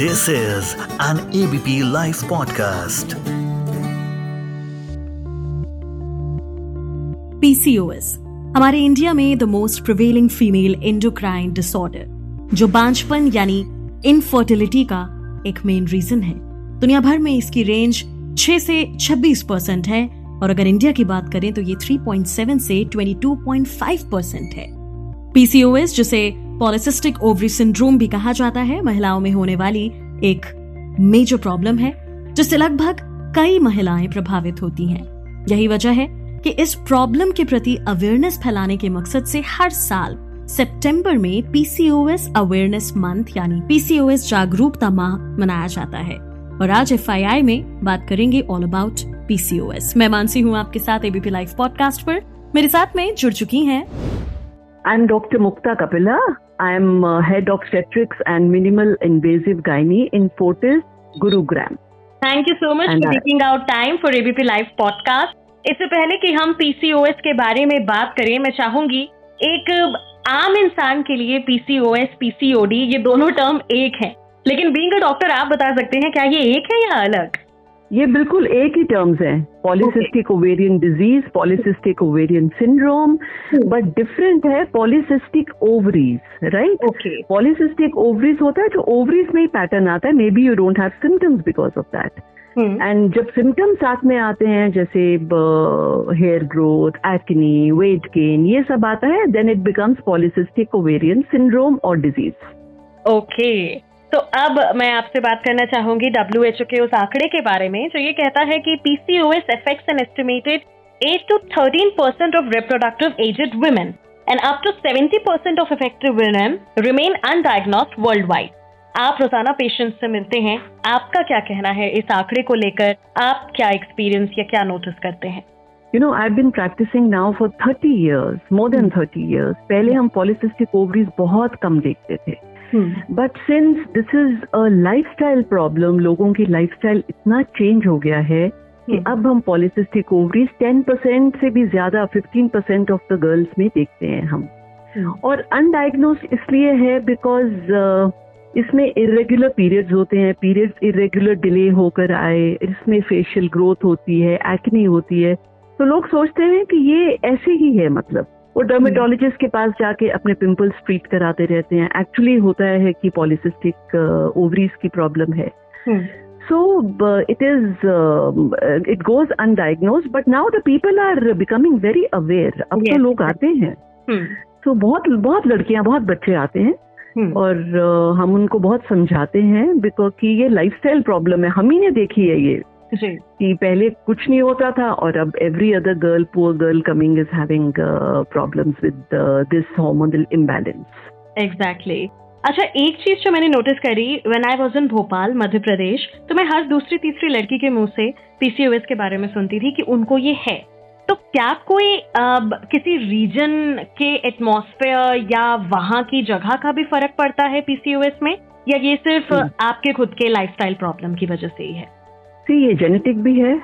This is an ABP Life podcast. PCOS हमारे India में the most prevailing female endocrine disorder जो बांझपन यानी इनफर्टिलिटी का एक मेन रीजन है दुनिया भर में इसकी रेंज 6 से 26 परसेंट है, और अगर इंडिया की बात करें तो ये 3.7 से 22.5 परसेंट है पीसीओएस जिसे पॉलिसिस्टिक ओवरी सिंड्रोम भी कहा जाता है। महिलाओं में होने वाली एक मेजर प्रॉब्लम है, जिससे लगभग कई महिलाएँ प्रभावित होती हैं। यही वजह है कि इस प्रॉब्लम के प्रति अवेयरनेस फैलाने के मकसद से हर साल सितंबर में पीसीओएस अवेयरनेस मंथ यानी पीसीओएस जागरूकता माह मनाया जाता है। और आज एफआईआई में बात करेंगे ऑल अबाउट पीसीओएस मैं मानसी हूँ आपके साथ एबीपी लाइव पॉडकास्ट पर। मेरे साथ में जुड़ चुकी हैं। I'm doctor Mukta Kapila. I'm uh, head of obstetrics and minimal invasive gynae in Fortis, Gurugram. Thank you so much And for I- taking out time for ABP live podcast इससे पहले कि हम पीसीओएस के बारे में बात करें मैं चाहूँगी एक आम इंसान के लिए पीसीओएस पीसीओडी ये दोनों टर्म एक हैं। लेकिन बीइंग अ डॉक्टर आप बता सकते हैं क्या ये एक है या अलग? ये बिल्कुल एक ही टर्म्स हैं. Polycystic ovarian disease polycystic ovarian syndrome but different है polycystic ovaries right polycystic ovaries होता है जो ओवरीज में ही पैटर्न आता है. May be you don't have symptoms because of that and जब सिम्टम्स साथ में आते हैं जैसे hair growth acne weight gain ये सब आता है then it becomes polycystic ovarian syndrome और डिज़ीज़ ओके तो अब मैं आपसे बात करना चाहूँगी डब्ल्यू एच ओ के उस आंकड़े के बारे में, जो ये कहता है कि PCOS affects an estimated eight to thirteen percent of reproductive aged women and up to seventy percent of affected women remain undiagnosed worldwide आप रोज़ाना पेशेंट से मिलते हैं। आपका क्या कहना है इस आंकड़े को लेकर? आप क्या एक्सपीरियंस या क्या नोटिस करते हैं? You know I been practising now for thirty years more than thirty years पहले हम पॉलिसिस्टिक ओवरीज बहुत कम देखते थे। But since this is a lifestyle problem लोगों की लाइफस्टाइल इतना चेंज हो गया है कि हम्म। अब हम पॉलिसिस्टिक ओवरीज 10 परसेंट से भी ज़्यादा 15 परसेंट ऑफ़ द गर्ल्स में देखते हैं हम। और अनडायग्नोज इसलिए है बिकॉज़ इसमें इरेगुलर पीरियड्स होते हैं पीरियड्स इरेगुलर डिले होकर आए इसमें फेशियल ग्रोथ होती है एक्नी होती है। तो लोग सोचते हैं कि ये ऐसे ही है मतलब। वो डर्मेटोलॉजिस्ट के पास जाके अपने पिंपल्स ट्रीट कराते रहते हैं। एक्चुअली होता है कि पॉलिसिस्टिक ओवरीज की प्रॉब्लम है। So uh, it is, um, uh, it goes undiagnosed, but now the people are becoming very aware. अब Yes. तो लोग आते हैं। तो बहुत बहुत लड़कियाँ बहुत बच्चे आते हैं। और uh, हम उनको बहुत समझाते हैं बिकॉज़ कि ये लाइफस्टाइल प्रॉब्लम है। हम ही ने देखी है ये। जी। कि पहले कुछ नहीं होता था और अब every other girl poor girl coming is having problems with this hormonal imbalance exactly अच्छा एक चीज़ जो मैंने नोटिस करी when I was in Bhopal Madhya Pradesh तो मैं हर दूसरी तीसरी लड़की के मुँह से पीसीओएस के बारे में सुनती थी कि उनको ये है। तो क्या कोई अब किसी रीजन के एटमॉस्फेयर या वहाँ की जगह का भी फ़र्क पड़ता है पीसीओएस में? या ये सिर्फ़। आपके खुद के लाइफस्टाइल प्रॉब्लम की वजह से ही है? सी ये जेनेटिक भी है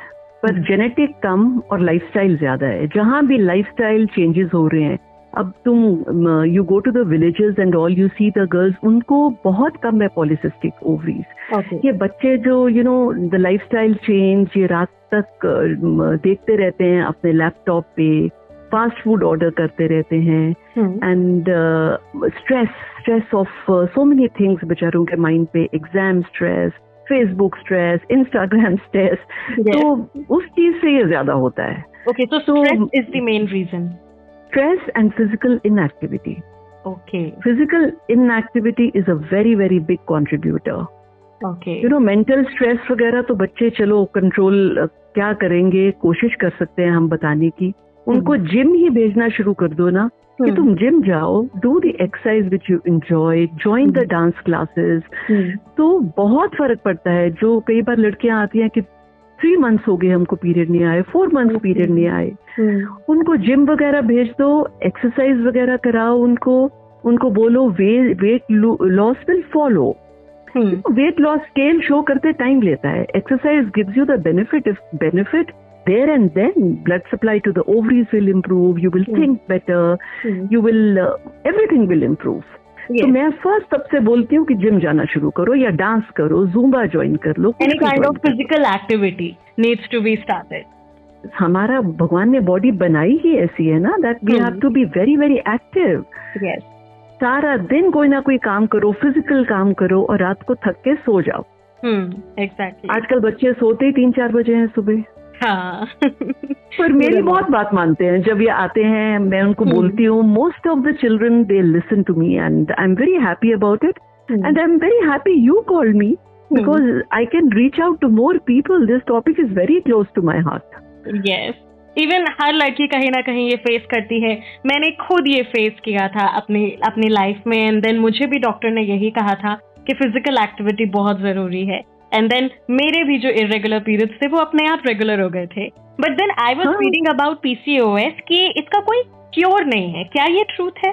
पर जेनेटिक कम और लाइफस्टाइल ज़्यादा है। जहाँ भी लाइफस्टाइल चेंजेस हो रहे हैं अब तुम you go to the villages and all you see the girls उनको बहुत कम है पॉलिसिस्टिक ओवरीज ओके ये बच्चे जो you know the lifestyle change ये रात तक देखते रहते हैं अपने लैपटॉप पे फास्ट फ़ूड ऑर्डर करते रहते हैं। And stress stress of so many things बेचारों के माइंड पे exam stress Facebook stress Instagram stress तो उस चीज़ से ये ज़्यादा होता है। ओके तो stress is the main reason stress and physical inactivity okay physical inactivity is a very very big contributor okay you know mental stress वगैरह तो बच्चे चलो कंट्रोल क्या करेंगे कोशिश कर सकते हैं हम बताने की। उनको जिम ही भेजना शुरू कर दो ना कि तुम जिम जाओ do the exercise which you enjoy join the dance classes तो बहुत फ़र्क पड़ता है जो कई बार लड़कियाँ आती हैं कि थ्री मंथ्स हो गए हमको पीरियड नहीं आए फोर मंथ्स पीरियड नहीं आए। उनको जिम वगैरह भेज दो एक्सरसाइज वगैरह कराओ उनको उनको बोलो way weight loss will follow weight loss scale show करते टाइम लेता है। Exercise gives you the benefit if benefit there and then blood supply to the ovaries will improve you will Hmm. think better mm. you will uh, everything will improve. Yes. तो मैं first सबसे बोलती हूँ कि gym जाना शुरू करो या डांस करो जूम्बा ज्वाइन कर लो any kind of physical activity needs to be started हमारा भगवान ने बॉडी बनाई ही ऐसी है ना that we have to be very very active सारा दिन कोई ना कोई काम करो फ़िज़िकल काम करो और रात को थक के सो जाओ। एग्जैक्टली आजकल बच्चे सोते ही तीन चार बजे हैं सुबह। हाँ। पर मेरी बहुत बात मानते हैं। जब ये आते हैं मैं उनको हम्म। बोलती हूँ most of the children they listen to me and I am very happy about it and I am very happy you call me because I can reach out to more people this topic is very close to my heart yes even हर लड़की कहीं ना कहीं ये face करती है। मैंने खुद ये फेस किया था अपनी अपनी लाइफ में एंड देन मुझे भी डॉक्टर ने यही कहा था कि फ़िज़िकल एक्टिविटी बहुत ज़रूरी है। एंड देन मेरे भी जो इरेगुलर पीरियड्स थे वो अपने आप रेगुलर हो गए थे. But then I was. Reading about PCOS कि इसका कोई क्योर नहीं है. क्या ये ट्रूथ है?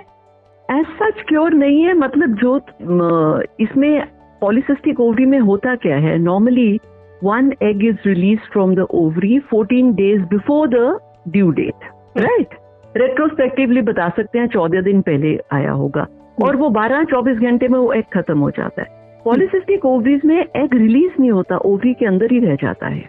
एज सच क्योर नहीं है मतलब जो इसमें पॉलिसिस्टिक ओवरी में होता क्या है? Normally one egg is release from the ovary 14 days before the due date right retrospectively बता सकते हैं चौदह दिन पहले आया होगा। और वो 12-24 घंटे में वो एग खत्म हो जाता है। पॉलिसिस्टिक ओवरीज में एग रिलीज़ नहीं होता ओवरी के अंदर ही रह जाता है।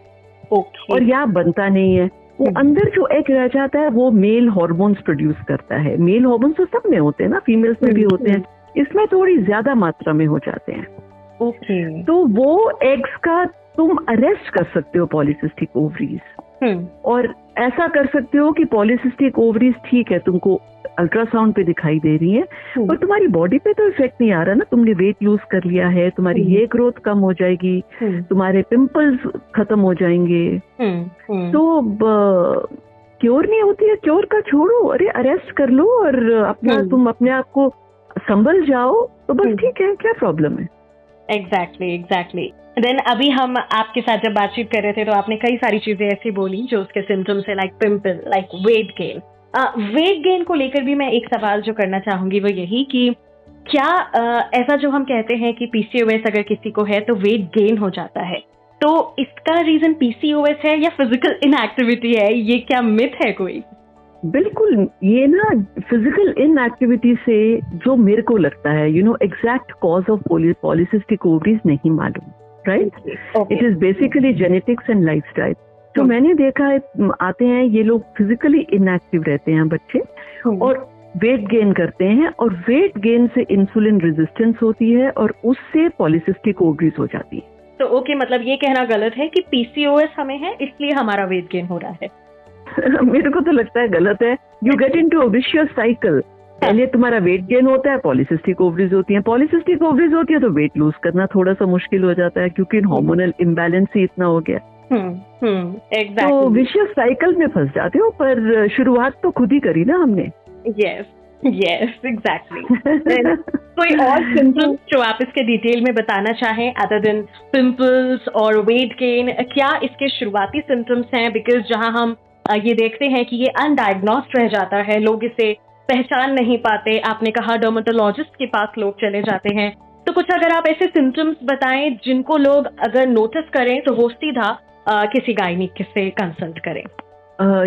ओके और यहाँ बनता नहीं है। वो हम्म। अंदर जो एग रह जाता है वो मेल हॉर्मोन्स प्रोड्यूस करता है। मेल हॉर्मोन्स तो सब में होते हैं ना फीमेल्स में भी होते हैं। इसमें थोड़ी ज़्यादा मात्रा में हो जाते हैं। ओके तो वो एग्स का तुम अरेस्ट कर सकते हो पॉलिसिस्टिक ओवरीज और ऐसा कर सकते हो कि पॉलिसिस्टिक ओवरीज ठीक है तुमको अल्ट्रासाउंड पे दिखाई दे रही है हम्म। और तुम्हारी बॉडी पे तो इफ़ेक्ट नहीं आ रहा ना तुमने वेट लूज कर लिया है तुम्हारी हम्म। हेयर ग्रोथ कम हो जाएगी हम्म तुम्हारे पिंपल्स खत्म हो जाएँगे हम्म हम्म तो क्योर नहीं होती है क्योर का छोड़ो अरे अरेस्ट कर लो और अपना हम्म। तुम अपने आप को संभल जाओ तो बस हम्म। ठीक है क्या प्रॉब्लम है एग्जैक्टली एग्जैक्टली देन अभी हम आपके साथ जब बातचीत कर रहे थे तो आपने कई सारी चीज़ें ऐसी बोली जो उसके सिम्टम्स है like pimple like weight gain weight gain को लेकर भी मैं एक सवाल जो करना चाहूँगी वो यही कि क्या ऐसा जो हम कहते हैं कि पीसीओएस अगर किसी को है तो वेट गेन हो जाता है? तो इसका रीजन पीसीओएस है या फ़िज़िकल इनएक्टिविटी है? ये क्या मिथ है कोई? बिल्कुल, ये ना फ़िज़िकल इनएक्टिविटी से जो मेरे को लगता है you know exact cause of polycystic ovaries नहीं मालूम। Right it is basically genetics and lifestyle तो। मैंने देखा है आते हैं ये लोग फिजिकली इनएक्टिव रहते हैं बच्चे और वेट गेन करते हैं और वेट गेन से इंसुलिन रेजिस्टेंस होती है और उससे पॉलिसिस्टिक ओवरीज हो जाती है। तो ओके मतलब ये कहना गलत है कि पीसीओएस हमें है इसलिए हमारा वेट गेन हो रहा है। मेरे को तो लगता है गलत है। You get into vicious cycle पहले तुम्हारा वेट गेन होता है पॉलिसिस्टिक ओवरीज होती है। पॉलिसिस्टिक ओवरीज होती है तो वेट लूज करना थोड़ा सा मुश्किल हो जाता है क्योंकि हार्मोनल इम्बैलेंस ही इतना हो गया। हम्म हम्म तो एग्जैक्टली साइकिल में फंस जाते हो पर शुरुआत तो खुद ही करी ना हमने। यस यस एग्जैक्टली कोई और सिम्टम्स जो आप इसके डिटेल में बताना चाहें अदर देन पिंपल्स और वेट गेन क्या इसके शुरुआती सिम्टम्स हैं? बिकॉज़ जहाँ हम ये देखते हैं कि ये अनडायग्नोस्ड रह जाता है लोग इसे पहचान नहीं पाते। आपने कहा डर्मेटोलॉजिस्ट के पास लोग चले जाते हैं। तो कुछ अगर आप ऐसे सिम्टम्स बताएँ जिनको लोग अगर नोटिस करें तो वो सीधा अ, किसी गायनिक से कंसल्ट करें।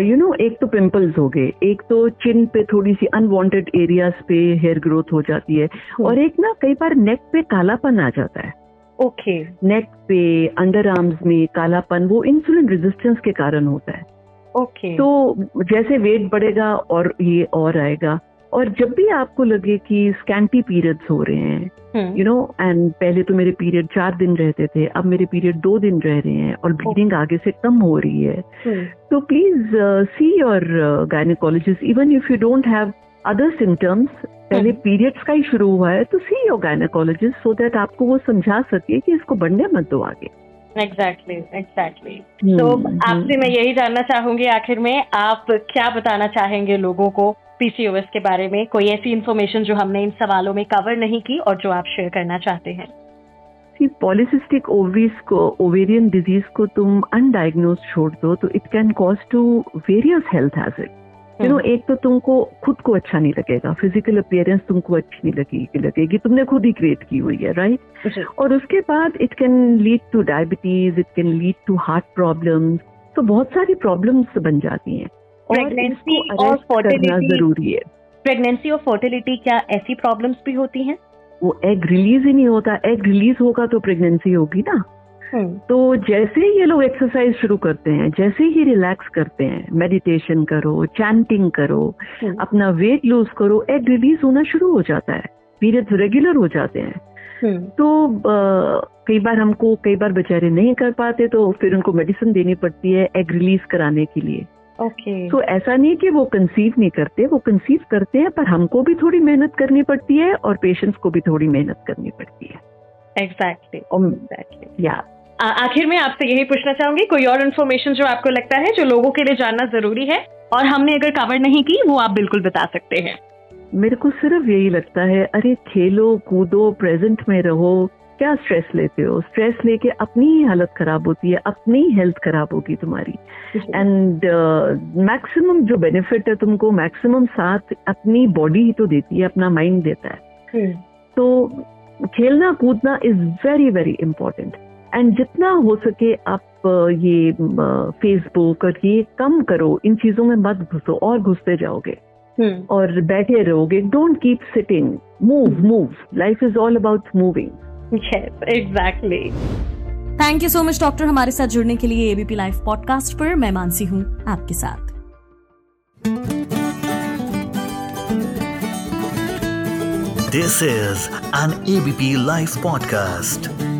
You uh, know you know, एक तो पिंपल्स हो गए। एक तो चिन पे थोड़ी सी अनवांटेड एरियाज़ पे हेयर ग्रोथ हो जाती है। और एक ना कई बार नेक पे कालापन आ जाता है। ओके। okay. नेक पे अंडर आर्म्स में कालापन वो इंसुलिन रेजिस्टेंस के कारण होता है। ओके तो जैसे वेट बढ़ेगा और ये और आएगा। और जब भी आपको लगे कि स्कैंटी पीरियड्स हो रहे हैं हम्म, यू नो एंड पहले तो मेरे पीरियड चार दिन रहते थे अब मेरे पीरियड दो दिन रह रहे हैं और ब्लीडिंग आगे से कम हो रही है। हम्म, तो please see your gynaecologist even if you don't have other symptoms पहले हम्म। पीरियड्स का ही शुरू हुआ है तो see your gynaecologist so that आपको वो समझा सके कि इसको बढ़ने मत दो आगे। एग्जैक्टली एग्जैक्टली तो आपसे मैं यही जानना चाहूँगी आखिर में आप क्या बताना चाहेंगे लोगों को पीसीओएस के बारे में? कोई ऐसी इन्फॉर्मेशन जो हमने इन सवालों में कवर नहीं की और जो आप शेयर करना चाहते हैं? सी पॉलिसिस्टिक ओवरीज को ओवेरियन डिज़ीज़ को तुम अनडायग्नोज छोड़ दो तो it can cause to various health hazard you know एक तो तुमको खुद को अच्छा नहीं लगेगा। फ़िज़िकल अपियरेंस तुमको अच्छी नहीं लगेगी लगेगी। तुमने खुद ही क्रिएट की हुई है राइट और उसके बाद it can lead to diabetes it can lead to heart problems तो बहुत सारी प्रॉब्लम्स बन जाती हैं। और और ज़रूरी है। प्रेगनेंसी और फर्टिलिटी क्या ऐसी प्रॉब्लम्स भी होती हैं? वो एग रिलीज़ ही नहीं होता। एग रिलीज़ होगा तो प्रेगनेंसी होगी ना। तो जैसे ही ये लोग एक्सरसाइज शुरू करते हैं जैसे ही रिलैक्स करते हैं मेडिटेशन करो चैंटिंग करो हम्म, अपना वेट लूज करो एग रिलीज़ होना शुरू हो जाता है पीरियड्स रेगुलर हो जाते हैं। हम्म, तो कई बार हमको कई बार बेचारे नहीं कर पाते तो फिर उनको मेडिसिन देनी पड़ती है एग रिलीज़ कराने के लिए। ओके तो ऐसा नहीं कि वो कंसीव नहीं करते वो कंसीव करते हैं पर हमको भी थोड़ी मेहनत करनी पड़ती है और पेशेंट्स को भी थोड़ी मेहनत करनी पड़ती है। एग्जैक्टली एग्जैक्टली या आखिर में आपसे यही पूछना चाहूँगी कोई और इन्फॉर्मेशन जो आपको लगता है जो लोगों के लिए जानना ज़रूरी है? और हमने अगर कवर नहीं की वो आप बिल्कुल बता सकते हैं। मेरे को सिर्फ़ यही लगता है अरे खेलो कूदो प्रेजेंट में रहो क्या स्ट्रेस लेते हो? स्ट्रेस लेके अपनी ही हालत खराब होती है अपनी ही हेल्थ खराब होगी तुम्हारी। एंड मैक्सिमम जो बेनिफिट है तुमको मैक्सिमम साथ अपनी बॉडी ही तो देती है अपना माइंड देता है। हम्म, तो खेलना कूदना is very very important and जितना हो सके आप ये फेसबुक और ये कम करो। इन चीज़ों में मत घुसो और घुसते जाओगे। हम्म, और बैठे रहोगे। Don't keep sitting move move life is all about moving exactly thank you so much doctor हमारे साथ जुड़ने के लिए एबीपी लाइव पॉडकास्ट पर। मैं मानसी हूँ आपके साथ। This is an ABP live podcast.